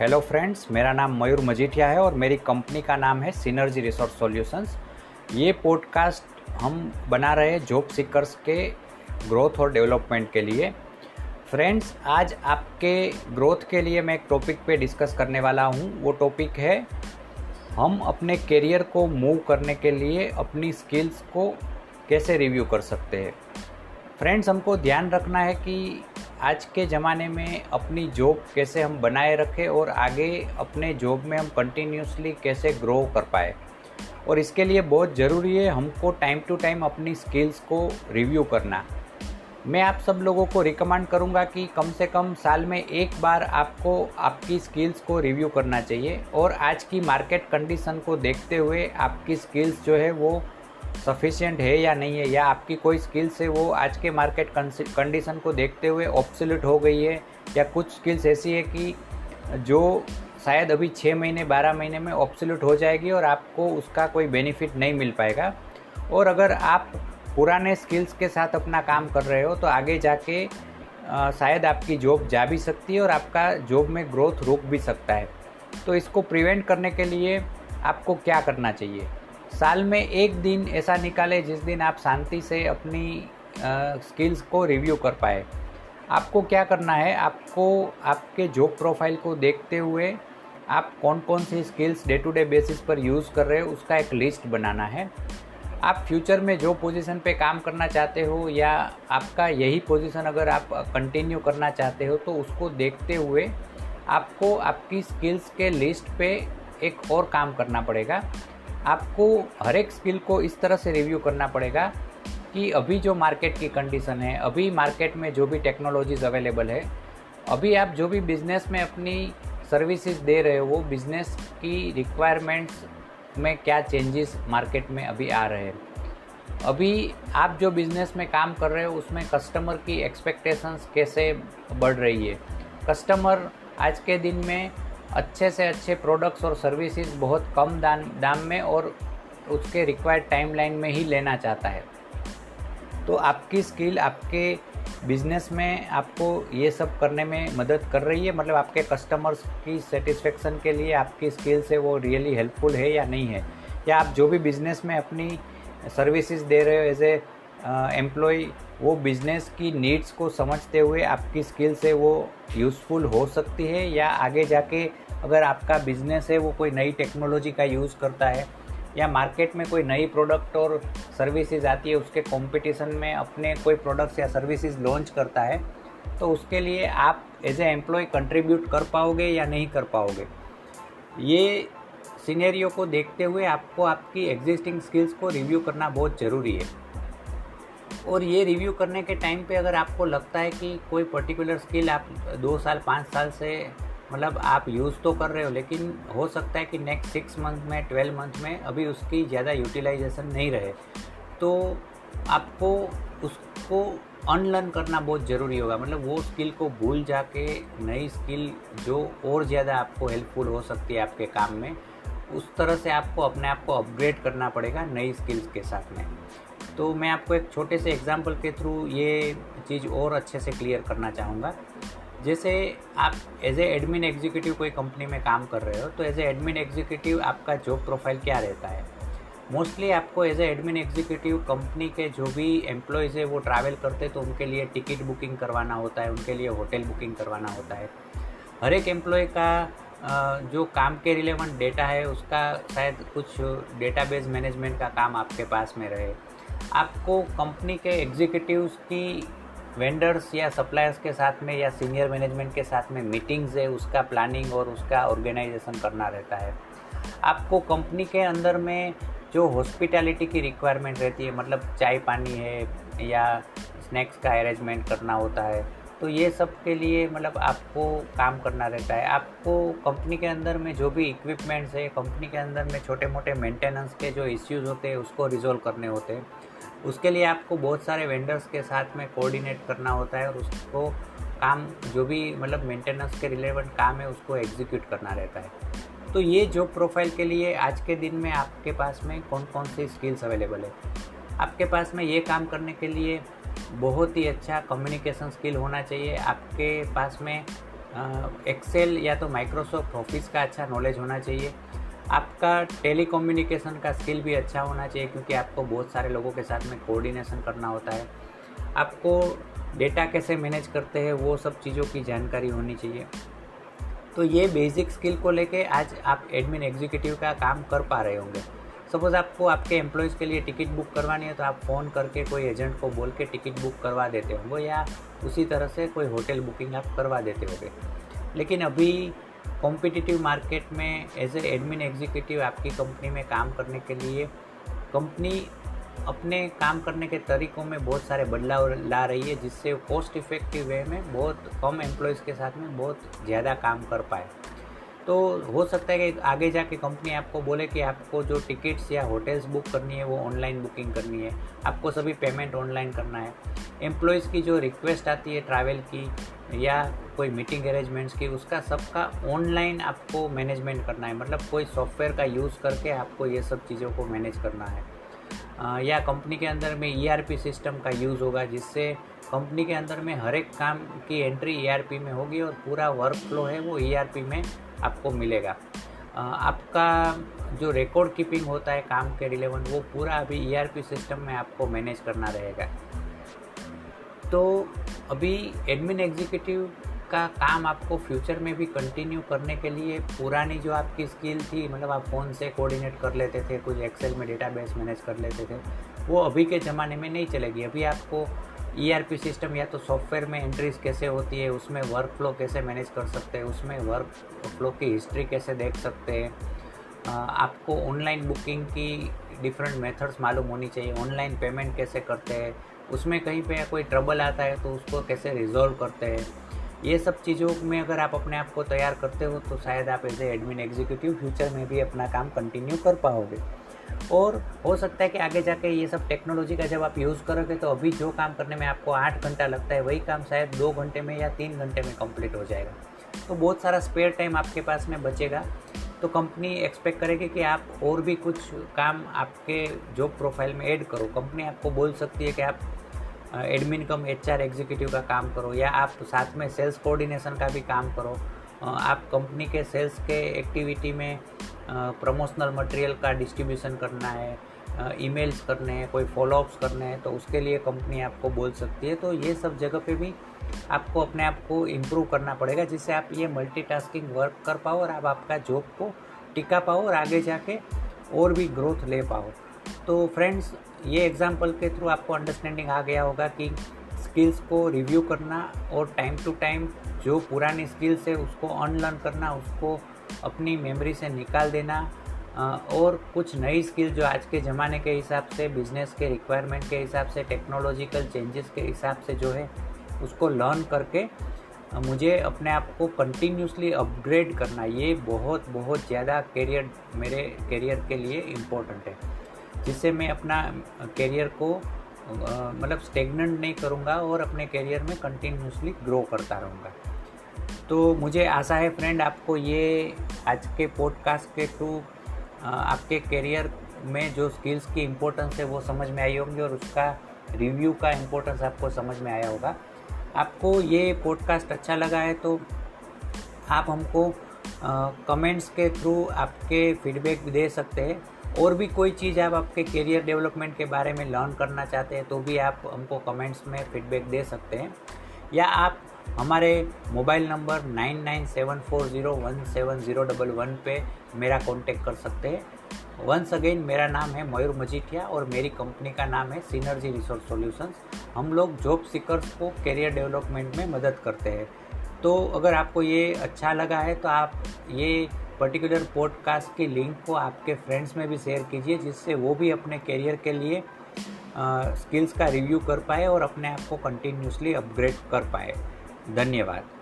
Hello friends मेरा नाम मयूर मजीठिया है और मेरी कंपनी का नाम है सिनर्जी रिसोर्स सॉल्यूशंस ये पॉडकास्ट हम बना रहे हैं जॉब सीकर्स के ग्रोथ और डेवलपमेंट के लिए। फ्रेंड्स आज आपके ग्रोथ के लिए मैं एक टॉपिक पे डिस्कस करने वाला हूँ। वो टॉपिक है हम अपने करियर को मूव करने के लिए अपनी स्किल्स को कैसे रिव्यू कर सकते हैं। फ्रेंड्स हमको ध्यान रखना है कि आज के ज़माने में अपनी जॉब कैसे हम बनाए रखें और आगे अपने जॉब में हम कंटिन्यूसली कैसे ग्रो कर पाए। और इसके लिए बहुत ज़रूरी है हमको टाइम टू टाइम अपनी स्किल्स को रिव्यू करना। मैं आप सब लोगों को रिकमेंड करूँगा कि कम से कम साल में एक बार आपको आपकी स्किल्स को रिव्यू करना चाहिए। और आज की मार्केट कंडीशन को देखते हुए आपकी स्किल्स जो है वो सफिशियंट है या नहीं है, या आपकी कोई स्किल्स है, वो आज के मार्केट कंडीशन को देखते हुए ऑप्सोल्यूट हो गई है, या कुछ स्किल्स ऐसी है कि जो शायद अभी छः महीने, बारह महीने में ऑप्सोल्यूट हो जाएगी और आपको उसका कोई बेनिफिट नहीं मिल पाएगा। और अगर आप पुराने स्किल्स के साथ अपना काम कर रहे हो तो आगे जाके शायद आपकी जॉब जा भी सकती है और आपका जॉब में ग्रोथ रुक भी सकता है। तो इसको प्रिवेंट करने के लिए आपको क्या करना चाहिए? साल में एक दिन ऐसा निकाले जिस दिन आप शांति से अपनी स्किल्स को रिव्यू कर पाए। आपको क्या करना है? आपको आपके जॉब प्रोफ़ाइल को देखते हुए आप कौन कौन सी skills day to day basis पर यूज़ कर रहे हो, उसका एक लिस्ट बनाना है। आप फ्यूचर में जो पोजीशन पे काम करना चाहते हो या आपका यही पोजीशन अगर आप कंटिन्यू करना चाहते हो तो उसको देखते हुए आपको आपकी स्किल्स के लिस्ट पे एक और काम करना पड़ेगा। आपको हर एक स्किल को इस तरह से रिव्यू करना पड़ेगा कि अभी जो मार्केट की कंडीशन है, अभी मार्केट में जो भी टेक्नोलॉजीज़ अवेलेबल है, अभी आप जो भी बिज़नेस में अपनी सर्विसेज़ दे रहे हो, वो बिज़नेस की रिक्वायरमेंट्स में क्या चेंजेस मार्केट में अभी आ रहे हैं। अभी आप जो बिज़नेस में काम कर रहे हो, उसमें कस्टमर की एक्सपेक्टेशंस कैसे बढ़ रही है? कस्टमर आज के दिन में अच्छे से अच्छे प्रोडक्ट्स और सर्विसेज़ बहुत कम दाम दाम में और उसके रिक्वायर्ड टाइमलाइन में ही लेना चाहता है। तो आपकी स्किल आपके बिज़नेस में आपको ये सब करने में मदद कर रही है? मतलब आपके कस्टमर्स की सेटिस्फेक्शन के लिए आपकी स्किल से वो रियली हेल्पफुल है या नहीं है? या आप जो भी बिज़नेस में अपनी सर्विसेज़ दे रहे हो एज ए एम्प्लॉय वो बिज़नेस की नीड्स को समझते हुए आपकी स्किल से वो यूज़फुल हो सकती है या आगे जाके अगर आपका बिज़नेस है, वो कोई नई टेक्नोलॉजी का यूज़ करता है या मार्केट में कोई नई प्रोडक्ट और सर्विसेज़ आती है, उसके कंपटीशन में अपने कोई प्रोडक्ट्स या सर्विसेज़ लॉन्च करता है तो उसके लिए आप एज ए एम्प्लॉय कंट्रीब्यूट कर पाओगे या नहीं कर पाओगे। ये सीनेरियो को देखते हुए आपको आपकी एग्जिस्टिंग स्किल्स को रिव्यू करना बहुत ज़रूरी है। और ये रिव्यू करने के टाइम पे अगर आपको लगता है कि कोई पर्टिकुलर स्किल आप दो साल, पाँच साल से मतलब आप यूज़ तो कर रहे हो, लेकिन हो सकता है कि नेक्स्ट सिक्स मंथ में ट्वेल्व मंथ में अभी उसकी ज़्यादा यूटिलाइजेशन नहीं रहे तो आपको उसको अनलर्न करना बहुत ज़रूरी होगा। मतलब वो स्किल को भूल जाके नई स्किल जो और ज़्यादा आपको हेल्पफुल हो सकती है आपके काम में, उस तरह से आपको अपने आप को अपग्रेड करना पड़ेगा नई स्किल्स के साथ में। तो मैं आपको एक छोटे से एग्ज़ाम्पल के थ्रू ये चीज़ और अच्छे से क्लियर करना चाहूँगा। जैसे आप एज ए एडमिन एग्जीक्यूटिव कोई कंपनी में काम कर रहे हो तो एज ए एडमिन एग्जीक्यूटिव आपका जॉब प्रोफ़ाइल क्या रहता है? मोस्टली आपको as a admin executive company के जो भी एम्प्लॉयज़ है, वो ट्रैवल करते तो उनके लिए टिकट बुकिंग करवाना होता है, उनके लिए होटल बुकिंग करवाना होता है। हर एक एम्प्लॉय का जो काम के रिलेवेंट डेटा है, उसका शायद कुछ डेटाबेस मैनेजमेंट का काम आपके पास में रहे। आपको कंपनी के एग्जीक्यूटिव्स की वेंडर्स या सप्लायर्स के साथ में या सीनियर मैनेजमेंट के साथ में मीटिंग्स है, उसका प्लानिंग और उसका ऑर्गेनाइजेशन करना रहता है। आपको कंपनी के अंदर में जो हॉस्पिटैलिटी की रिक्वायरमेंट रहती है मतलब चाय पानी है या स्नैक्स का अरेंजमेंट करना होता है तो ये सब के लिए मतलब आपको काम करना रहता है। आपको कंपनी के अंदर में जो भी इक्विपमेंट्स है कंपनी के अंदर में छोटे मोटे मेंटेनेंस के जो इश्यूज़ होते हैं, उसको रिजोल्व करने होते हैं। उसके लिए आपको बहुत सारे वेंडर्स के साथ में कोऑर्डिनेट करना होता है और उसको काम, जो भी मतलब मेंटेनेंस के रिलेवेंट काम है, उसको एग्जीक्यूट करना रहता है। तो ये जॉब प्रोफ़ाइल के लिए आज के दिन में आपके पास में कौन कौन सी स्किल्स अवेलेबल है? आपके पास में ये काम करने के लिए बहुत ही अच्छा कम्युनिकेशन स्किल होना चाहिए। आपके पास में एक्सेल या तो माइक्रोसॉफ्ट ऑफ़िस का अच्छा नॉलेज होना चाहिए। आपका टेली कम्युनिकेशन का स्किल भी अच्छा होना चाहिए क्योंकि आपको बहुत सारे लोगों के साथ में कोऑर्डिनेशन करना होता है। आपको डेटा कैसे मैनेज करते हैं, वो सब चीज़ों की जानकारी होनी चाहिए। तो ये बेसिक स्किल को लेके आज आप एडमिन एग्जीक्यूटिव का काम कर पा रहे होंगे। सपोज़ आपको आपके एम्प्लॉयज़ के लिए टिकट बुक करवानी है तो आप फ़ोन करके कोई एजेंट को बोल के टिकट बुक करवा देते होंगे या उसी तरह से कोई होटल बुकिंग आप करवा देते होंगे। लेकिन अभी कॉम्पिटिटिव मार्केट में एज ए एडमिन एग्जीक्यूटिव आपकी कंपनी में काम करने के लिए कंपनी अपने काम करने के तरीक़ों में बहुत सारे बदलाव ला रही है, जिससे कॉस्ट इफ़ेक्टिव वे में बहुत कम एम्प्लॉयज़ के साथ में बहुत ज़्यादा काम कर पाए। तो हो सकता है कि आगे जाके कंपनी आपको बोले कि आपको जो टिकट्स या होटल्स बुक करनी है, वो ऑनलाइन बुकिंग करनी है। आपको सभी पेमेंट ऑनलाइन करना है। एम्प्लॉयज़ की जो रिक्वेस्ट आती है ट्रैवल की या कोई मीटिंग अरेंजमेंट्स की, उसका सबका ऑनलाइन आपको मैनेजमेंट करना है। मतलब कोई सॉफ्टवेयर का यूज़ करके आपको ये सब चीज़ों को मैनेज करना है। या कंपनी के अंदर में ईआरपी e सिस्टम का यूज़ होगा, जिससे कंपनी के अंदर में हर एक काम की एंट्री ईआरपी e में होगी और पूरा वर्क फ्लो है वो ईआरपी e में आपको मिलेगा। आपका जो रिकॉर्ड कीपिंग होता है काम के रिलेवेंट वो पूरा अभी ईआरपी सिस्टम में आपको मैनेज करना रहेगा। तो अभी एडमिन एग्जीक्यूटिव का काम आपको फ्यूचर में भी कंटिन्यू करने के लिए पुरानी जो आपकी स्किल थी मतलब आप फ़ोन से कोऑर्डिनेट कर लेते थे, कुछ एक्सेल में डेटाबेस मैनेज कर लेते थे, वो अभी के ज़माने में नहीं चलेगी। अभी आपको ईआरपी e सिस्टम या तो सॉफ्टवेयर में एंट्रीज कैसे होती है, उसमें वर्क फ्लो कैसे मैनेज कर सकते हैं, उसमें वर्क फ्लो की हिस्ट्री कैसे देख सकते हैं। आपको ऑनलाइन बुकिंग की डिफरेंट मेथड्स मालूम होनी चाहिए ऑनलाइन पेमेंट कैसे करते हैं उसमें कहीं पे कोई ट्रबल आता है तो उसको कैसे रिजॉल्व करते हैं? ये सब चीज़ों में अगर आप अपने आप को तैयार करते हो तो शायद आप एज एडमिन एग्जीक्यूटिव फ्यूचर में भी अपना काम कंटिन्यू कर पाओगे। और हो सकता है कि आगे जाके ये सब टेक्नोलॉजी का जब आप यूज़ करोगे तो अभी जो काम करने में आपको आठ घंटा लगता है, वही काम शायद दो घंटे में या तीन घंटे में कंप्लीट हो जाएगा। तो बहुत सारा स्पेयर टाइम आपके पास में बचेगा। तो कंपनी एक्सपेक्ट करेगी कि आप और भी कुछ काम आपके जॉब प्रोफ़ाइल में ऐड करो। कंपनी आपको बोल सकती है कि आप admin cum H R executive का काम करो, या आप साथ में सेल्स कोऑर्डिनेशन का भी काम करो। आप कंपनी के सेल्स के एक्टिविटी में प्रमोशनल मटेरियल का डिस्ट्रीब्यूशन करना है ईमेल्स करने हैं, कोई फॉलोअप्स करने हैं तो उसके लिए कंपनी आपको बोल सकती है। तो ये सब जगह पे भी आपको अपने आप को इम्प्रूव करना पड़ेगा, जिससे आप ये मल्टीटास्किंग वर्क कर पाओ और आप आपका जॉब को टिका पाओ और आगे जाके और भी ग्रोथ ले पाओ। तो फ्रेंड्स ये एग्ज़ाम्पल के थ्रू आपको अंडरस्टैंडिंग आ गया होगा कि स्किल्स को रिव्यू करना और टाइम टू टाइम जो पुरानी स्किल्स है उसको अनलर्न करना, उसको अपनी मेमोरी से निकाल देना और कुछ नई स्किल जो आज के ज़माने के हिसाब से बिज़नेस के रिक्वायरमेंट के हिसाब से टेक्नोलॉजिकल चेंजेस के हिसाब से जो है, उसको लर्न करके मुझे अपने आप को कंटिन्यूसली अपग्रेड करना, ये बहुत बहुत ज़्यादा करियर मेरे करियर के लिए इम्पोर्टेंट है। जिससे मैं अपना करियर को मतलब स्टेगनेंट नहीं करूँगा और अपने करियर में कंटिन्यूसली ग्रो करता रहूँगा। तो मुझे आशा है फ्रेंड आपको ये आज के पॉडकास्ट के थ्रू आपके करियर में जो स्किल्स की इम्पोर्टेंस है वो समझ में आई होंगी और उसका रिव्यू का इम्पोर्टेंस आपको समझ में आया होगा। आपको ये पॉडकास्ट अच्छा लगा है तो आप हमको कमेंट्स के थ्रू आपके फीडबैक दे सकते हैं। और भी कोई चीज़ आप आपके करियर डेवलपमेंट के बारे में लर्न करना चाहते हैं तो भी आप हमको कमेंट्स में फीडबैक दे सकते हैं। या आप हमारे mobile number nine nine seven four zero one seven zero double one पे मेरा कांटेक्ट कर सकते हैं। वंस अगेन मेरा नाम है मयूर मजीठिया और मेरी कंपनी का नाम है सीनर्जी रिसोर्स सॉल्यूशंस हम लोग जॉब सीकर्स को करियर डेवलपमेंट में मदद करते हैं। तो अगर आपको ये अच्छा लगा है तो आप ये पर्टिकुलर पॉडकास्ट की लिंक को आपके फ्रेंड्स में भी शेयर कीजिए, जिससे वो भी अपने करियर के लिए स्किल्स का रिव्यू कर पाए और अपने आप को कंटिन्यूसली अपग्रेड कर पाए। धन्यवाद।